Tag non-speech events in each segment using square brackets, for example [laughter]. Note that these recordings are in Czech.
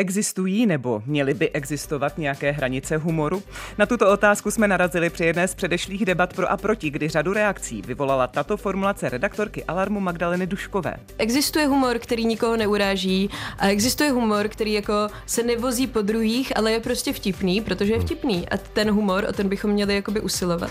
Existují nebo měly by existovat nějaké hranice humoru? Na tuto otázku jsme narazili při jedné z předešlých debat pro a proti, kdy řadu reakcí vyvolala tato formulace redaktorky Alarmu Magdaleny Duškové. Existuje humor, který nikoho neuráží a existuje humor, který jako se nevozí po druhých, ale je prostě vtipný, protože je vtipný a ten humor, o ten bychom měli jakoby usilovat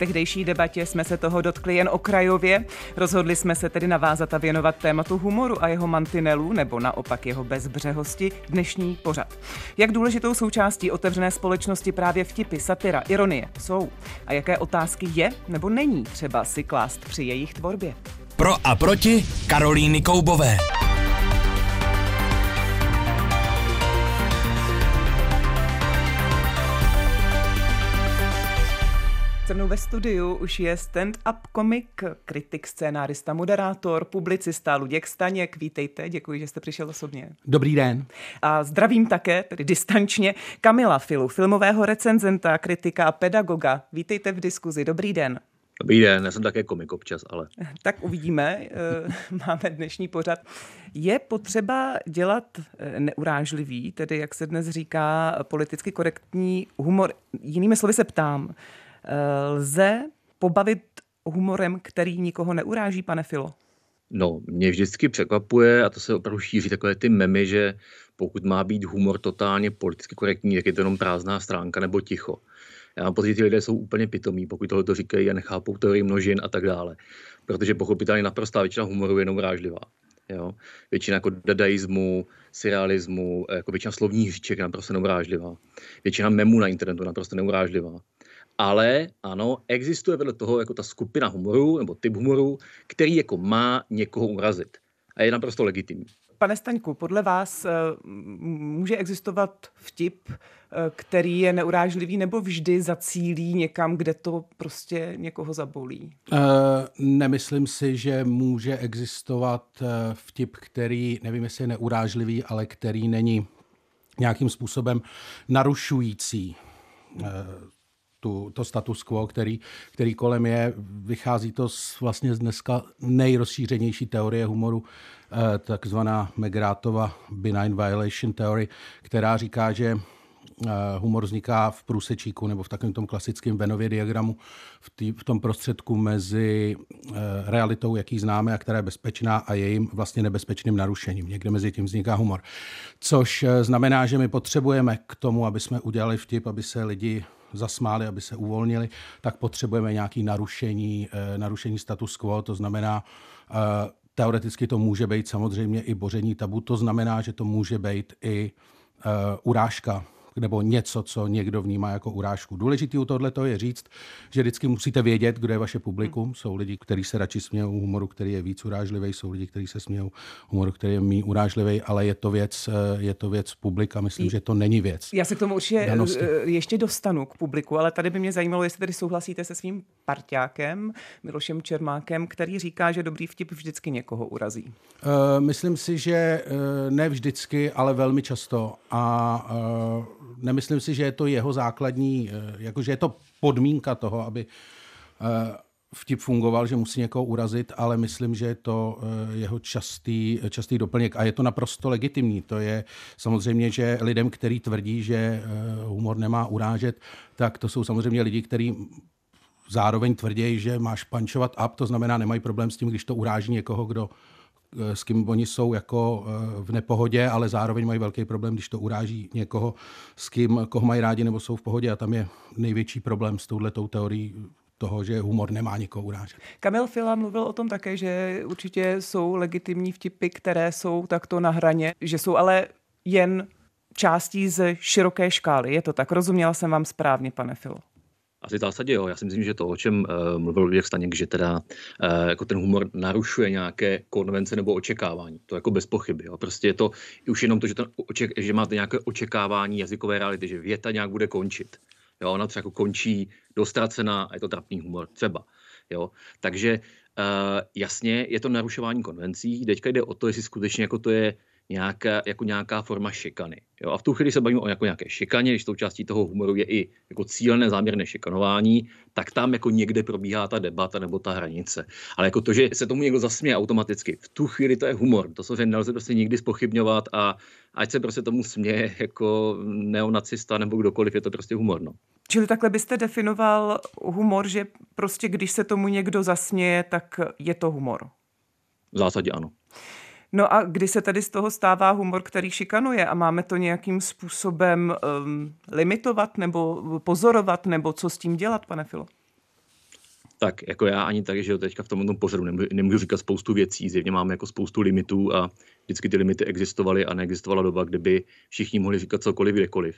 tehdejší debatě jsme se toho dotkli jen okrajově. Rozhodli jsme se tedy navázat a věnovat tématu humoru a jeho mantinelů nebo naopak jeho bezbřehosti dnešní pořad. Jak důležitou součástí otevřené společnosti právě vtipy, satira, ironie jsou a jaké otázky je nebo není třeba si klást při jejich tvorbě. Pro a proti Karolíny Koubové. Se mnou ve studiu už je stand-up komik, kritik, scénárista, moderátor, publicista Luděk Staněk. Vítejte, děkuji, že jste přišel osobně. Dobrý den. A zdravím také, tedy distančně, Kamila Filu, filmového recenzenta, kritika a pedagoga. Vítejte v diskuzi. Dobrý den. Dobrý den, já jsem také komik občas, ale... [laughs] Tak uvidíme, eh, máme dnešní pořad. Je potřeba dělat eh, neurážlivý, tedy jak se dnes říká, politicky korektní humor. Jinými slovy se ptám, Lze pobavit humorem, který nikoho neuráží, pane Filo? No, mě vždycky překvapuje, a to se opravdu šíří takové ty memy, že pokud má být humor totálně politicky korektní, tak je to jenom prázdná stránka nebo ticho. Já mám pocit, že ty lidé jsou úplně pitomí, pokud tohle to říkají a nechápou teorii množin a tak dále. Protože pochopitelně naprostá většina humoru je jenom rážlivá. Jo? Většina jako dadaismu, surrealismu, jako většina slovních hříček je naprosto neurážlivá. Většina memů na internetu je naprosto neurážlivá ale ano, existuje vedle toho jako ta skupina humoru nebo typ humoru, který jako má někoho urazit. A je naprosto legitimní. Pane Staňku, podle vás eh, může existovat vtip, eh, který je neurážlivý nebo vždy zacílí někam, kde to prostě někoho zabolí? Uh, nemyslím si, že může existovat vtip, který, nevím, jestli je neurážlivý, ale který není nějakým způsobem narušující tu, to status quo, který, který kolem je. Vychází to z vlastně z dneska nejrozšířenější teorie humoru, eh, takzvaná Megrátova Benign Violation Theory, která říká, že eh, humor vzniká v průsečíku nebo v takovém tom klasickém Venově diagramu, v, tý, v tom prostředku mezi eh, realitou, jaký známe a která je bezpečná a jejím vlastně nebezpečným narušením. Někde mezi tím vzniká humor. Což znamená, že my potřebujeme k tomu, aby jsme udělali vtip, aby se lidi zasmáli, aby se uvolnili, tak potřebujeme nějaké narušení, eh, narušení status quo, to znamená, eh, teoreticky to může být samozřejmě i boření tabu, to znamená, že to může být i eh, urážka nebo něco, co někdo vnímá jako urážku. Důležitý u tohle je říct, že vždycky musíte vědět, kdo je vaše publikum. Hmm. Jsou lidi, kteří se radši smějou humoru, který je víc urážlivý, jsou lidi, kteří se smějou humoru, který je méně urážlivý, ale je to věc, eh, je to věc publika. Myslím, že to není věc. Já se k tomu určitě danosti. Eh, ještě dostanu k publiku, ale tady by mě zajímalo, jestli tedy souhlasíte se svým parťákem Milošem Čermákem, který říká, že dobrý vtip vždycky někoho urazí. Uh, myslím si, že uh, ne vždycky, ale velmi často. A uh, nemyslím si, že je to jeho základní, eh, jakože je to podmínka toho, aby eh, vtip fungoval, že musí někoho urazit, ale myslím, že je to eh, jeho častý, častý doplněk a je to naprosto legitimní. To je samozřejmě, že lidem, který tvrdí, že humor nemá urážet, tak to jsou samozřejmě lidi, kteří zároveň tvrdí, že máš pančovat up, to znamená, nemají problém s tím, když to uráží někoho, kdo s kým oni jsou jako eh, v nepohodě, ale zároveň mají velký problém, když to uráží někoho, s kým, koho mají rádi nebo jsou v pohodě a tam je největší problém s touhletou teorií toho, že humor nemá nikoho urážet. Kamil Fila mluvil o tom také, že určitě jsou legitimní vtipy, které jsou takto na hraně, že jsou ale jen částí z široké škály. Je to tak? Rozuměla jsem vám správně, pane Filo? Asi v zásadě jo. Já si myslím, že to, o čem uh, mluvil Luděk Staněk, že teda uh, jako ten humor narušuje nějaké konvence nebo očekávání. To jako bez pochyby. Jo. Prostě je to už jenom to, že, ten oček, že máte nějaké očekávání jazykové reality, že věta nějak bude končit. Jo, ona třeba jako končí dostracená a je to trapný humor. Třeba. Jo. Takže uh, jasně je to narušování konvencí. Teďka jde o to, jestli skutečně jako to je nějaká, jako nějaká forma šikany. Jo? A v tu chvíli se bavíme o jako nějaké šikaně, když součástí toho humoru je i jako cílené záměrné šikanování, tak tam jako někde probíhá ta debata nebo ta hranice. Ale jako to, že se tomu někdo zasměje automaticky, v tu chvíli to je humor. To samozřejmě nelze prostě nikdy spochybňovat a ať se prostě tomu směje jako neonacista nebo kdokoliv, je to prostě humor. No. Čili takhle byste definoval humor, že prostě když se tomu někdo zasměje, tak je to humor. V zásadě ano. No a kdy se tedy z toho stává humor, který šikanuje? A máme to nějakým způsobem um, limitovat nebo pozorovat, nebo co s tím dělat, pane Filo? Tak jako já ani tak, že teďka v tomto pořadu nemůžu, nemůžu říkat spoustu věcí, zjevně máme jako spoustu limitů a vždycky ty limity existovaly a neexistovala doba, kdyby všichni mohli říkat cokoliv, kdekoliv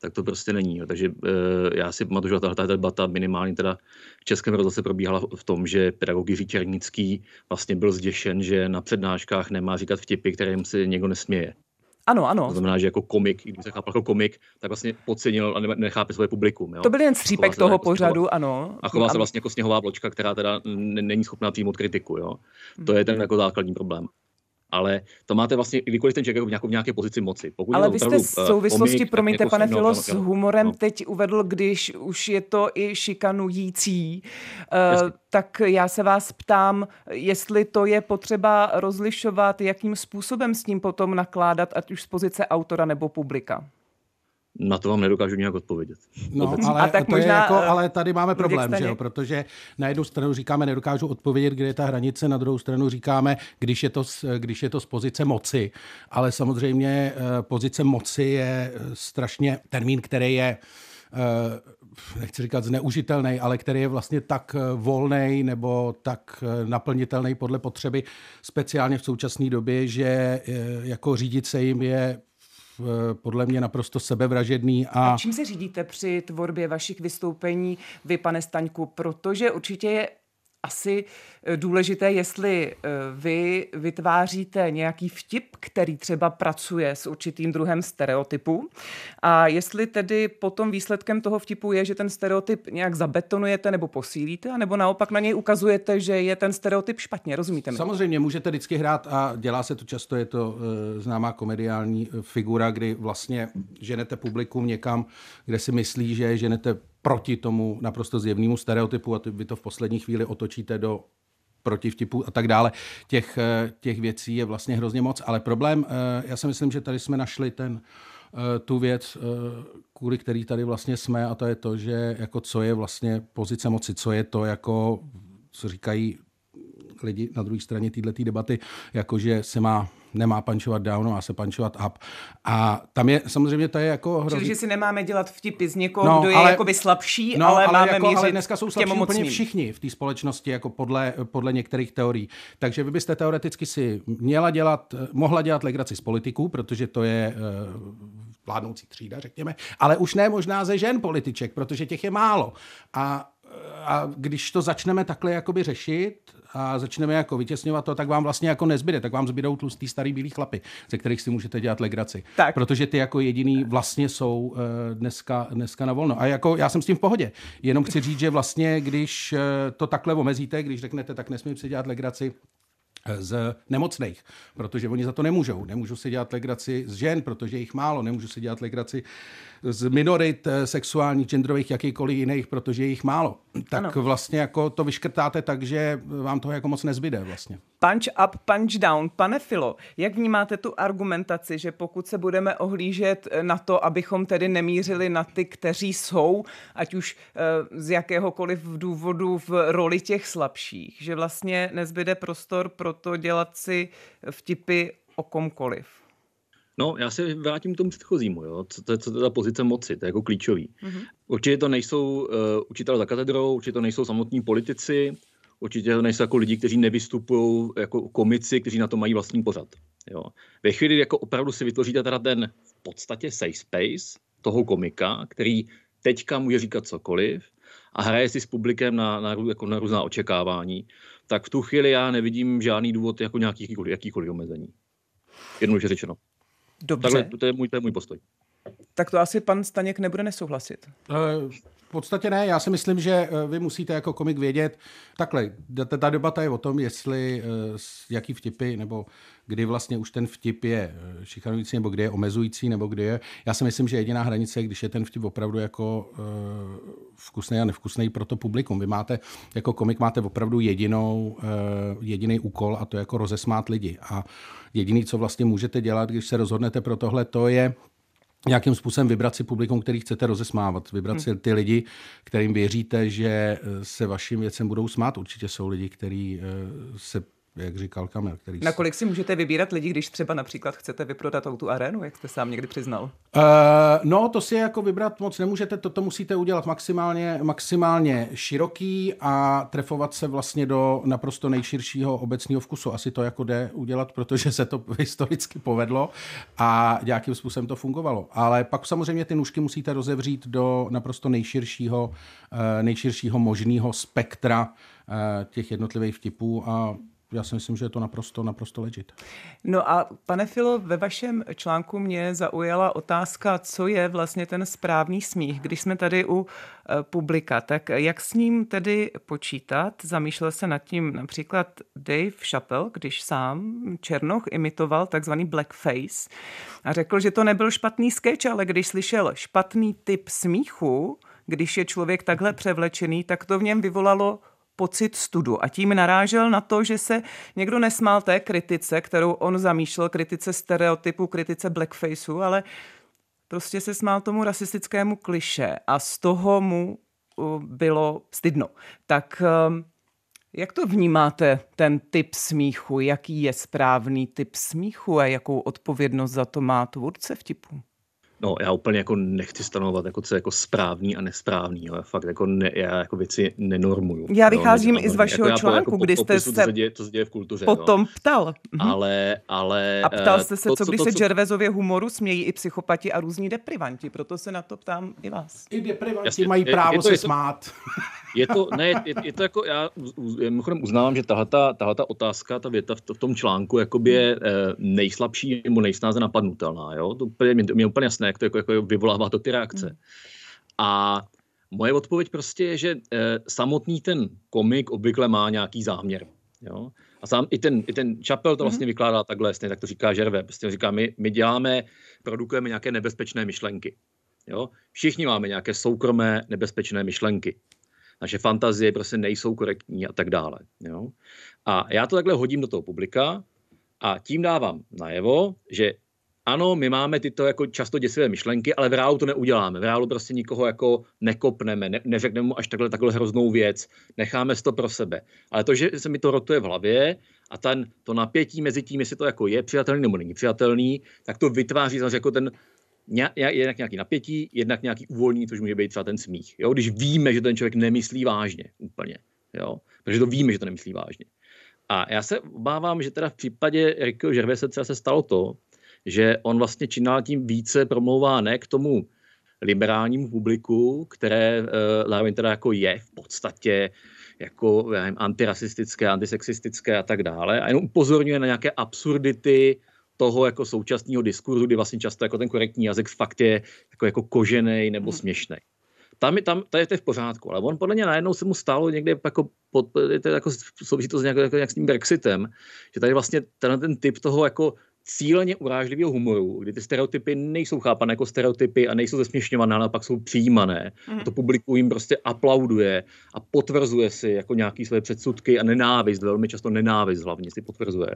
tak to prostě není. Jo. Takže e, já si pamatuju, že tahle debata minimálně teda v Českém rozhlase probíhala v tom, že pedagog Jiří Černický vlastně byl zděšen, že na přednáškách nemá říkat vtipy, kterým se někdo nesměje. Ano, ano. To znamená, že jako komik, když se chápal jako komik, tak vlastně podcenil a nechápe svoje publikum. Jo? To byl jen střípek toho jako pořadu, sněhová, ano. A chová se vlastně jako sněhová bločka, která teda není schopná přijmout kritiku. Jo? To je ten jako základní problém ale to máte vlastně, kdykoliv ten člověk jako v v nějaké pozici moci. Pokud ale vy jste v eh, souvislosti, komik, promiňte, jako pane Filo, no, s humorem no. teď uvedl, když už je to i šikanující, uh, tak já se vás ptám, jestli to je potřeba rozlišovat, jakým způsobem s tím potom nakládat, ať už z pozice autora nebo publika. Na to vám nedokážu nějak odpovědět. No, ale, a tak to možná, je jako, ale tady máme problém, že jo? protože na jednu stranu říkáme, nedokážu odpovědět, kde je ta hranice, na druhou stranu říkáme, když je to, když je to z pozice moci. Ale samozřejmě eh, pozice moci je eh, strašně termín, který je eh, nechci říkat zneužitelný, ale který je vlastně tak volný nebo tak naplnitelný podle potřeby, speciálně v současné době, že jako řídit se jim je Eh, podle mě naprosto sebevražedný. A... a čím se řídíte při tvorbě vašich vystoupení vy, pane Staňku? Protože určitě je asi eh, důležité, jestli eh, vy vytváříte nějaký vtip, který třeba pracuje s určitým druhem stereotypu a jestli tedy potom výsledkem toho vtipu je, že ten stereotyp nějak zabetonujete nebo posílíte, nebo naopak na něj ukazujete, že je ten stereotyp špatně, rozumíte mi? Samozřejmě můžete vždycky hrát a dělá se to často, je to e, známá komediální figura, kdy vlastně ženete publikum někam, kde si myslí, že ženete proti tomu naprosto zjevnému stereotypu a vy to v poslední chvíli otočíte do protivtipů a tak dále. Těch, eh, těch věcí je vlastně hrozně moc, ale problém, eh, já si myslím, že tady jsme našli ten, eh, tu věc, kvůli který tady vlastně jsme a to je to, že jako co je vlastně pozice moci, co je to jako, co říkají lidi na druhé straně této debaty, jakože se má nemá pančovat down, má se pančovat up. A tam je, samozřejmě to je jako hrozný. Čili, že si nemáme dělat vtipy z někoho, no, kdo je ale, jakoby slabší, no, ale, ale máme jako, ale dneska jsou slabší úplně všichni v té společnosti, jako podle, podle některých teorií. Takže vy byste teoreticky si měla dělat, mohla dělat legraci z politiků, protože to je uh, vládnoucí třída, řekněme, ale už ne možná ze žen političek, protože těch je málo. A a když to začneme takhle jakoby řešit, a začneme jako vytěsňovat to, tak vám vlastně jako nezbyde, tak vám zbydou tlustý starý bílý chlapy, ze kterých si můžete dělat legraci. Tak. Protože ty jako jediný vlastně jsou uh, dneska, dneska na volno. A jako já jsem s tím v pohodě. Jenom chci říct, že vlastně, když uh, to takhle omezíte, když řeknete, tak nesmím si dělat legraci, eh, z nemocných, protože oni za to nemůžou. Nemůžu si dělat legraci z žen, protože jich málo. Nemůžu si dělat legraci z minorit eh, sexuálních, genderových, jakýkoliv jiných, protože je jich málo. Tak ano. vlastně jako to vyškrtáte tak, že vám toho jako moc nezbyde vlastně. Punch up, punch down. Pane Filo, jak vnímáte tu argumentaci, že pokud se budeme ohlížet eh, na to, abychom tedy nemířili na ty, kteří jsou, ať už eh, z jakéhokoliv důvodu v roli těch slabších, že vlastně nezbyde prostor pro to dělat si vtipy o komkoliv? No, já se vrátím k tomu předchozímu, jo. Co, to, co to je ta pozice moci, to je jako klíčový. Mm-hmm. Určitě to nejsou uh, učitelé za katedrou, určitě to nejsou samotní politici, určitě to nejsou jako lidi, kteří nevystupují jako komici, kteří na to mají vlastní pořad. Jo. Ve chvíli, jako opravdu si vytvoříte teda ten v podstatě safe space toho komika, který teďka může říkat cokoliv a hraje si s publikem na, na, jako na různá očekávání, tak v tu chvíli já nevidím žádný důvod jako nějakých jakýkoliv omezení. Jednoduše řečeno. Dobře. Takhle, to je můj, to je můj postoj. Tak to asi pan Staněk nebude nesouhlasit. V podstatě ne. Já si myslím, že eh, vy musíte jako komik vědět, takhle, ta debata je o tom, jestli, eh, jaký vtipy, nebo kdy vlastně už ten vtip je eh, šikanující, nebo kdy je omezující, nebo kdy je. Já si myslím, že jediná hranice je, když je ten vtip opravdu jako vkusný a nevkusný pro to publikum. Vy máte, jako komik máte opravdu jedinou, jediný úkol a to je jako rozesmát lidi. A jediný, co vlastně můžete dělat, když se rozhodnete pro tohle, to je nějakým způsobem vybrat si publikum, který chcete rozesmávat, vybrat si ty lidi, kterým věříte, že eh, se vašim věcem budou smát. Určitě jsou lidi, kteří eh, se jak říkal Kamil. Který... Nakolik si můžete vybírat lidi, když třeba například chcete vyprodat tu arénu, jak jste sám někdy přiznal? Uh, no, to si jako vybrat moc nemůžete, toto musíte udělat maximálně, maximálně široký a trefovat se vlastně do naprosto nejširšího obecního vkusu. Asi to jako jde udělat, protože se to [laughs] historicky povedlo a nějakým způsobem to fungovalo. Ale pak samozřejmě ty nůžky musíte rozevřít do naprosto nejširšího, eh, nejširšího možného spektra eh, těch jednotlivých vtipů a já si myslím, že je to naprosto, naprosto legit. No a pane Filo, ve vašem článku mě zaujala otázka, co je vlastně ten správný smích. Když jsme tady u e, publika, tak jak s ním tedy počítat? Zamýšlel se nad tím například Dave Chappelle, když sám Černoch imitoval takzvaný blackface a řekl, že to nebyl špatný sketch, ale když slyšel špatný typ smíchu, když je člověk takhle převlečený, tak to v něm vyvolalo pocit studu a tím narážel na to, že se někdo nesmál té kritice, kterou on zamýšlel, kritice stereotypu, kritice blackfaceu, ale prostě se smál tomu rasistickému kliše a z toho mu bylo stydno. Tak um, jak to vnímáte, ten typ smíchu? Jaký je správný typ smíchu a jakou odpovědnost za to má tvůrce vtipu? No, já úplně jako nechci stanovat, jako co je jako správný a nesprávný. Jo. Já fakt jako, ne, já jako věci nenormuju. Já vycházím jo, i z vašeho jako článku, jako kdy jste popisu, se co se, děje, co se děje v kultuře. potom jo. ptal. Mhm. Ale, ale... A ptal eh, jste se, to, co, když to, se co... Gervezově humoru smějí i psychopati a různí deprivanti, proto se na to ptám i vás. I deprivanti Jasně, mají právo je, je to, se je to, smát. Je to, ne, je, je to jako, já mimochodem uznávám, že tahle ta otázka, ta věta v, v tom článku jakoby je eh, nejslabší nebo nejsnáze napadnutelná. Jo? To mě, mě úplně jasné, jak to jako, jako vyvolává to ty reakce. Hmm. A moje odpověď prostě je, že eh, samotný ten komik obvykle má nějaký záměr. Jo? A sám i ten, i ten Čapel to vlastně mm-hmm. vykládá takhle, stejně tak to říká Žerve. Prostě říká, my, my děláme, produkujeme nějaké nebezpečné myšlenky. Jo? Všichni máme nějaké soukromé nebezpečné myšlenky naše fantazie prostě nejsou korektní a tak dále. Jo? A já to takhle hodím do toho publika a tím dávám najevo, že ano, my máme tyto jako často děsivé myšlenky, ale v reálu to neuděláme. V reálu prostě nikoho jako nekopneme, ne, neřekneme mu až takhle, takhle hroznou věc, necháme to pro sebe. Ale to, že se mi to rotuje v hlavě a ten, to napětí mezi tím, jestli to jako je přijatelný nebo není přijatelný, tak to vytváří zase jako ten jednak nějaký napětí, jednak nějaký uvolnění, což může být třeba ten smích. Jo? Když víme, že ten člověk nemyslí vážně úplně. Jo? Protože to víme, že to nemyslí vážně. A já se obávám, že teda v případě Rickyho Gervaise třeba se stalo to, že on vlastně činál tím více promlouvá ne k tomu liberálnímu publiku, které uh, zároveň teda jako je v podstatě jako já nevím, antirasistické, antisexistické a tak dále. A jenom upozorňuje na nějaké absurdity toho jako současného diskurzu, kdy vlastně často jako ten korektní jazyk fakt je jako, jako kožený nebo hmm. směšný. Tam, je, tam to je to v pořádku, ale on podle mě najednou se mu stalo někde jako, pod, to jako souvisí to s nějak, jako, nějak s tím Brexitem, že tady vlastně ten, ten typ toho jako cíleně urážlivého humoru, kdy ty stereotypy nejsou chápané jako stereotypy a nejsou zesměšňované, ale pak jsou přijímané. Mm. A to publikum jim prostě aplauduje a potvrzuje si jako nějaký své předsudky a nenávist, velmi často nenávist hlavně si potvrzuje.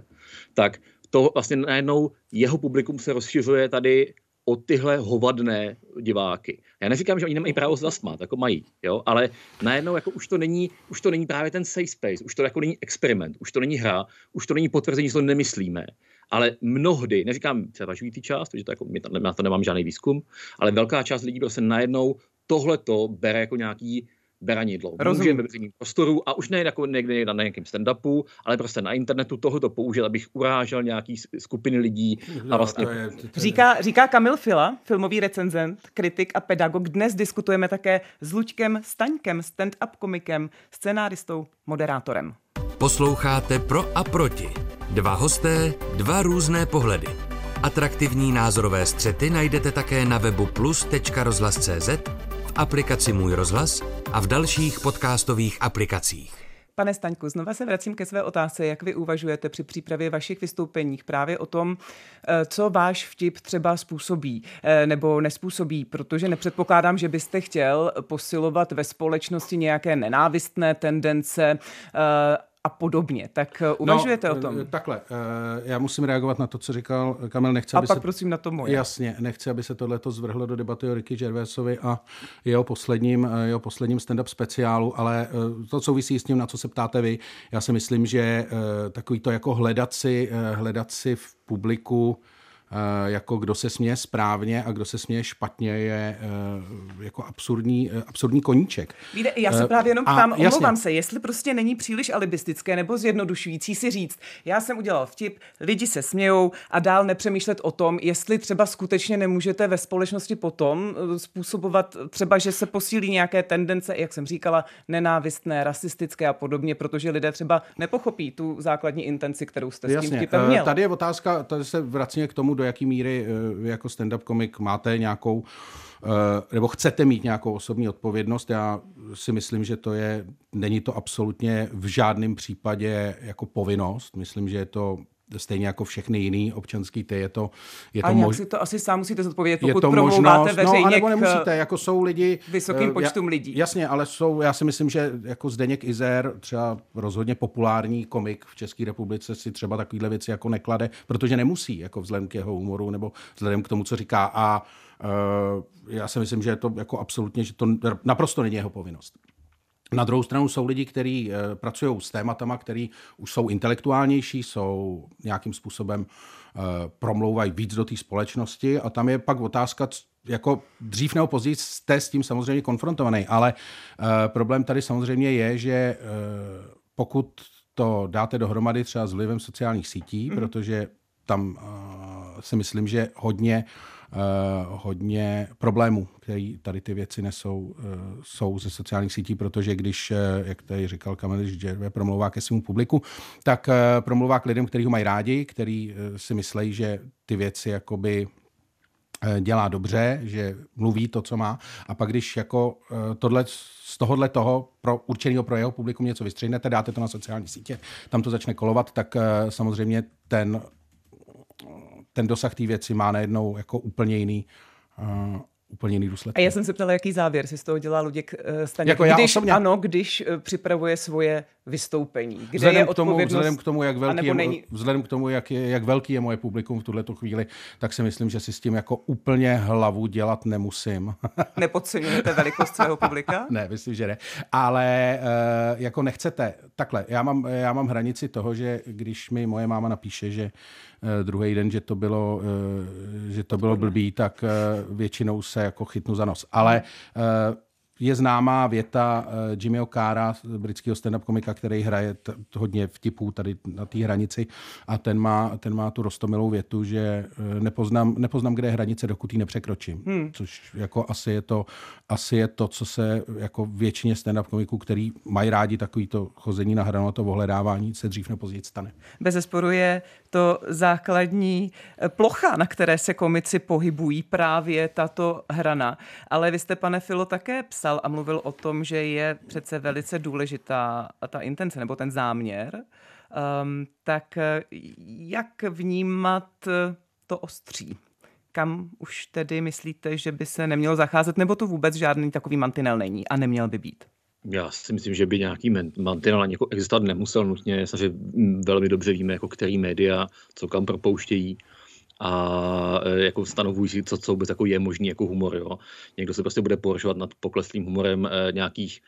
Tak to vlastně najednou jeho publikum se rozšiřuje tady o tyhle hovadné diváky. Já neříkám, že oni nemají právo zasmát, jako mají, jo, ale najednou jako už to není, už to není právě ten safe space, už to jako není experiment, už to není hra, už to není potvrzení, to nemyslíme. Ale mnohdy, neříkám převažující část, protože to jako, my na to nemám žádný výzkum, ale velká část lidí prostě najednou tohleto bere jako nějaký beranidlo. Rozumím. Můžeme ve prostoru a už ne jako někde na nějakém stand-upu, ale prostě na internetu tohoto použil, abych urážel nějaký skupiny lidí. a vlastně... to je, to je... Říká, říká Kamil Fila, filmový recenzent, kritik a pedagog. Dnes diskutujeme také s Luďkem Staňkem, stand-up komikem, scénáristou, moderátorem. Posloucháte Pro a proti. Dva hosté, dva různé pohledy. Atraktivní názorové střety najdete také na webu plus.rozhlas.cz aplikaci Můj rozhlas a v dalších podcastových aplikacích. Pane Staňku, znova se vracím ke své otázce, jak vy uvažujete při přípravě vašich vystoupeních právě o tom, eh, co váš vtip třeba způsobí eh, nebo nespůsobí, protože nepředpokládám, že byste chtěl posilovat ve společnosti nějaké nenávistné tendence eh, a podobně. Tak eh, uvažujete no, o tom? Eh, takhle, eh, já musím reagovat na to, co říkal Kamil. Nechce, a aby pak se, prosím na to moje. Jasně, nechci, aby se tohleto zvrhlo do debaty o Ricky Gervaisovi a jeho posledním, jeho posledním stand-up speciálu, ale to souvisí s tím, na co se ptáte vy. Já si myslím, že takový to jako hledat si, hledat si v publiku jako kdo se směje správně a kdo se směje špatně je eh, jako absurdní, eh, absurdní koníček. Víte, já se právě jenom ptám, a, omlouvám se, jestli prostě není příliš alibistické nebo zjednodušující si říct, já jsem udělal vtip, lidi se smějou a dál nepřemýšlet o tom, jestli třeba skutečně nemůžete ve společnosti potom způsobovat třeba, že se posílí nějaké tendence, jak jsem říkala, nenávistné, rasistické a podobně, protože lidé třeba nepochopí tu základní intenci, kterou jste Jasně. s tím vtipem měl. Tady je otázka, tady se vracíme k tomu, do jaké míry eh, vy jako stand-up komik máte nějakou eh, nebo chcete mít nějakou osobní odpovědnost. Já si myslím, že to je, není to absolutně v žádném případě jako povinnost. Myslím, že je to stejně jako všechny jiný občanský ty, je to, je to A mož... si to asi sám musíte zodpovědět, pokud je to možnost, veřejně no, nebo nemusíte, jako jsou lidi... Vysokým eh, počtům lidí. Jasně, ale jsou, já si myslím, že jako Zdeněk Izer, třeba rozhodně populární komik v České republice si třeba takovýhle věci jako neklade, protože nemusí, jako vzhledem k jeho humoru nebo vzhledem k tomu, co říká. A uh, já si myslím, že je to jako absolutně, že to naprosto není jeho povinnost. Na druhou stranu jsou lidi, kteří eh, pracují s tématama, které už jsou intelektuálnější, jsou nějakým způsobem eh, promlouvají víc do té společnosti a tam je pak otázka, jako dřív nebo později jste s tím samozřejmě konfrontovaný, ale uh, problém tady samozřejmě je, že pokud to dáte dohromady třeba s vlivem sociálních sítí, mm. protože tam uh, si myslím, že hodně Eh, hodně problémů, které tady ty věci nesou, eh, jsou ze sociálních sítí, protože když, eh, jak tady říkal Kamil, že promlouvá ke svému publiku, tak promlouvá k lidem, kteří ho mají rádi, který si myslí, že ty věci jakoby dělá dobře, že mluví to, co má. A pak, když jako tohle, z tohohle toho pro určeného pro jeho publikum něco vystřihnete, dáte to na sociální sítě, tam to začne kolovat, tak samozřejmě ten ten dosah té věci má najednou jako úplně jiný, uh, úplně jiný důsledky. A já jsem se ptala, jaký závěr si z toho dělá Luděk uh, Staněk, jako já když, osobně... ano, když uh, připravuje svoje vystoupení. Kde vzhledem je k tomu, vzhledem k tomu, jak velký, je, není... vzhledem k tomu jak, je, jak velký je moje publikum v tuhle chvíli, tak si myslím, že si s tím jako úplně hlavu dělat nemusím. [laughs] Nepodceňujete velikost svého publika? ne, myslím, že ne. Ale uh, jako nechcete. Takhle, já mám, já mám hranici toho, že když mi moje máma napíše, že uh, druhý den, že to bylo, uh, že to bylo blbý, tak uh, většinou se jako chytnu za nos. Ale uh, je známá věta uh, Jimmyho Cara, britského stand-up komika, který hraje t- hodně vtipů tady na té hranici a ten má, ten má tu rostomilou větu, že uh, nepoznám, nepoznám, kde je hranice, dokud ji nepřekročím. Hmm. Což jako asi je, to, asi je to, co se jako většině stand-up komiků, který mají rádi takový to chození na hranu a to ohledávání, se dřív nebo později stane. Bez zesporu je to základní eh, plocha, na které se komici pohybují, právě tato hrana. Ale vy jste, pane Filo, také psal a mluvil o tom, že je přece velice důležitá ta intence nebo ten záměr. Um, tak eh, jak vnímat eh, to ostří? Kam už tedy myslíte, že by se nemělo zacházet, nebo to vůbec žádný takový mantinel není a neměl by být? Já si myslím, že by nějaký mantinel ani jako existovat nemusel nutně. že velmi dobře víme, jako který média co kam propouštějí a e, jako stanovují co, co vůbec jako je možný jako humor. Jo. Někdo se prostě bude porušovat nad pokleslým humorem e, nějakých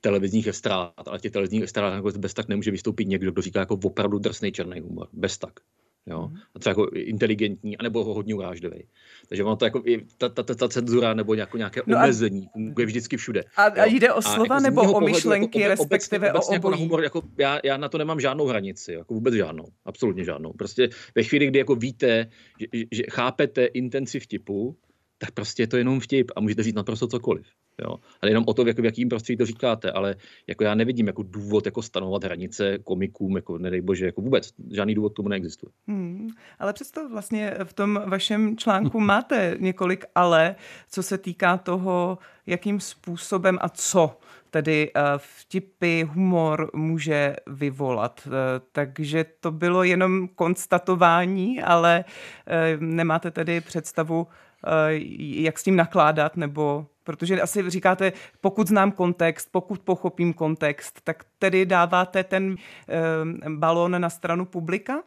televizních estrád, ale těch televizních estrád jako bez tak nemůže vystoupit někdo, kdo říká jako opravdu drsný černý humor. Bez tak. Jo? Mhm. A třeba jako inteligentní, anebo hodně urážlivý. Takže ono to jako, ta, ta, ta, ta cenzura nebo nějako, nějaké no omezení funguje vždycky všude. A, a jde o slova a jako nebo o myšlenky, jako, respektive obecně, o obojí? Jako na humor, jako já, já na to nemám žádnou hranici, jako vůbec žádnou, absolutně žádnou. Prostě ve chvíli, kdy jako víte, že, že chápete intenci vtipu, tak prostě je to jenom vtip a můžete říct naprosto cokoliv. Jo. Ale jenom o to, jako v jakým prostředí to říkáte, ale jako já nevidím jako důvod jako stanovat hranice komikům, jako nedej bože, jako vůbec žádný důvod tomu neexistuje. Hmm, ale přesto vlastně v tom vašem článku máte několik ale, co se týká toho, jakým způsobem a co tedy eh, vtipy, humor může vyvolat. Eh, takže to bylo jenom konstatování, ale eh, nemáte tedy představu, jak s tím nakládat, nebo protože asi říkáte, pokud znám kontext, pokud pochopím kontext, tak tedy dáváte ten balón na stranu publika?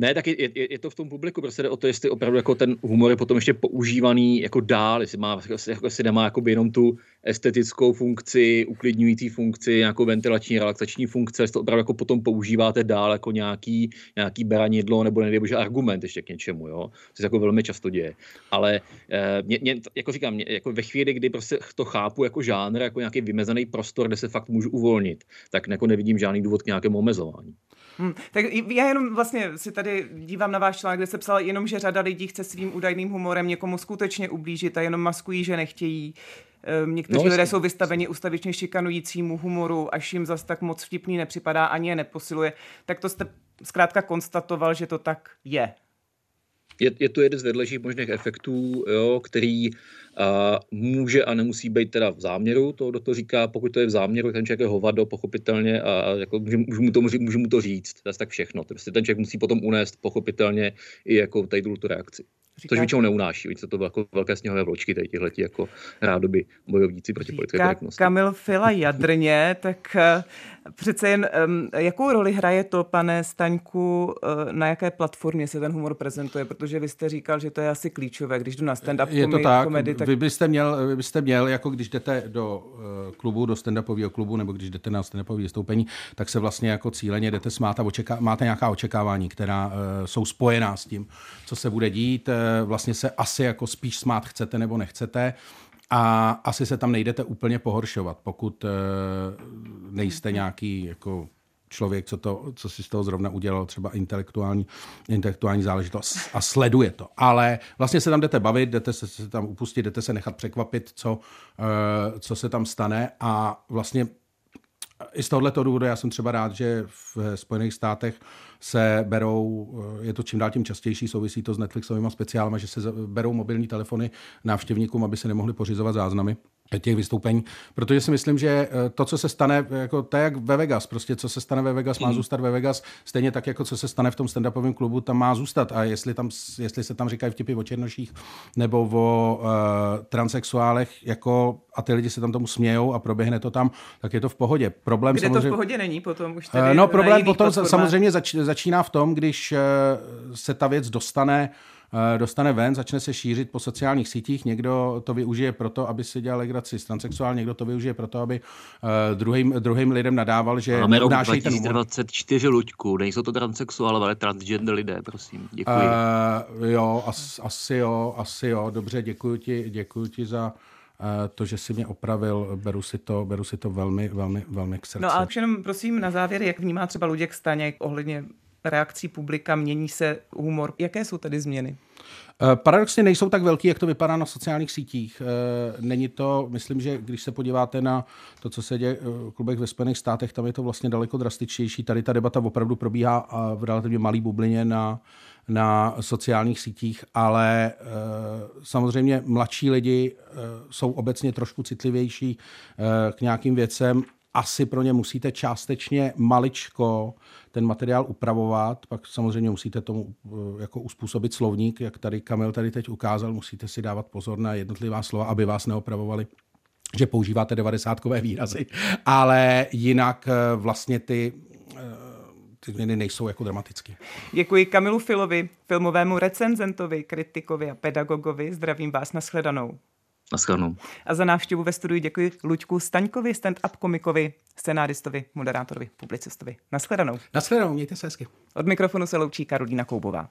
Ne, tak je, je, je, to v tom publiku, prostě jde o to, jestli opravdu jako ten humor je potom ještě používaný jako dál, jestli, má, jako, jestli nemá jako jenom tu estetickou funkci, uklidňující funkci, nějakou ventilační, relaxační funkce, jestli to opravdu jako potom používáte dál jako nějaký, nějaký beranidlo nebo nedej argument ještě k něčemu, jo? Se jako velmi často děje. Ale eh, mě, mě, jako říkám, mě, jako ve chvíli, kdy prostě to chápu jako žánr, jako nějaký vymezený prostor, kde se fakt můžu uvolnit, tak jako nevidím žádný důvod k nějakému omezování. Hmm, tak já jenom vlastně si tady dívám na váš článek, kde se psal jenom, že řada lidí chce svým údajným humorem někomu skutečně ublížit a jenom maskují, že nechtějí. Ehm, někteří no, lidé jsou vystaveni ustavičně šikanujícímu humoru, až jim zas tak moc vtipný nepřipadá, ani je neposiluje. Tak to jste zkrátka konstatoval, že to tak je je, je to jeden z vedlejších možných efektů, jo, který a, může a nemusí být teda v záměru, to do toho říká, pokud to je v záměru, ten člověk je hovado, pochopitelně, a, a jako můžu, můžu, mu to, můžu mu to říct, to je tak všechno. To prostě ten člověk musí potom unést pochopitelně i jako tady tu reakci. Říká, Což většinou neunáší, víc to jako velké sněhové vločky, tady tyhle jako rádoby bojovníci proti politické korektnosti. Kamil Fila jadrně, [laughs] tak eh, přece jen um, jakou roli hraje to, pane Staňku, uh, na jaké platformě se ten humor prezentuje, protože vy jste říkal, že to je asi klíčové, když jdu na stand-up Je to tak, komedy, tak... Vy, byste měl, vy byste měl, jako když jdete do uh, klubu, do stand-upového klubu, nebo když jdete na stand-upové vystoupení, tak se vlastně jako cíleně jdete smát a očeká, máte nějaká očekávání, která uh, jsou spojená s tím, co se bude dít. Uh, vlastně se asi jako spíš smát chcete nebo nechcete. A asi se tam nejdete úplně pohoršovat, pokud uh, nejste mhm. nějaký jako člověk, co, to, co si z toho zrovna udělal, třeba intelektuální, intelektuální záležitost a sleduje to. Ale vlastně se tam jdete bavit, jdete se, se tam upustit, jdete se nechat překvapit, co, uh, co se tam stane a vlastně i z tohoto důvodu já jsem třeba rád, že v Spojených státech se berou, eh, je to čím dál tím častější, souvisí to s Netflixovými speciálama, že se berou mobilní telefony návštěvníkům, aby se nemohli pořizovat záznamy těch vystoupení, protože si myslím, že eh, to, co se stane, jako to je jak ve Vegas, prostě co se stane ve Vegas, má mm. zůstat ve Vegas, stejně tak, jako co se stane v tom stand-upovém klubu, tam má zůstat a jestli, tam, jestli se tam říkají vtipy o černoších nebo o uh, transexuálech, jako a ty lidi se tam tomu smějou a proběhne to tam, tak je to v pohodě. Problém Kde samozřejmě... to v pohodě není potom už tady No problém potom platformách. samozřejmě zač, začíná v tom, když uh, se ta věc dostane Eh, dostane ven, začne se šířit po sociálních sítích, někdo to využije proto, aby si dělal legraci z transsexuál, někdo to využije proto, aby uh, druhým, druhým lidem nadával, že Máme rok 2024 Luďku, nejsou to transsexuálové, ale transgender lidé, prosím. Děkuji. Uh, jo, as, asi jo, asi jo, dobře, děkuji ti, děkuji ti za to, že si mě opravil, beru si to, beru si to velmi, velmi, velmi k srdci. No a jenom prosím na závěr, jak vnímá třeba Luděk Staněk ohledně reakcí publika, mění se humor. Jaké jsou tedy změny? Eh, paradoxně nejsou tak velký, jak to vypadá na sociálních sítích. Eh, není to, myslím, že když se podíváte na to, co se děje v klubech ve Spojených státech, tam je to vlastně daleko drastičtější. Tady ta debata opravdu probíhá v relativně malý bublině na, na sociálních sítích, ale eh, samozřejmě mladší lidi jsou obecně trošku citlivější k nějakým věcem asi pro ně musíte částečně maličko ten materiál upravovat, pak samozřejmě musíte tomu eh, jako uspůsobit slovník, jak tady Kamil tady teď ukázal, musíte si dávat pozor na jednotlivá slova, aby vás neopravovali že používáte devadesátkové výrazy, ale jinak eh, vlastně ty eh, ty změny nejsou jako dramatické. Děkuji Kamilu Filovi, filmovému recenzentovi, kritikovi a pedagogovi. Zdravím vás, nashledanou. Naschledanou. A za návštěvu ve studiu děkuji Luďku Staňkovi, stand-up komikovi, scenáristovi, moderátorovi, publicistovi. Naschledanou. Naschledanou, mějte se hezky. Od mikrofonu se loučí Karolína Koubová.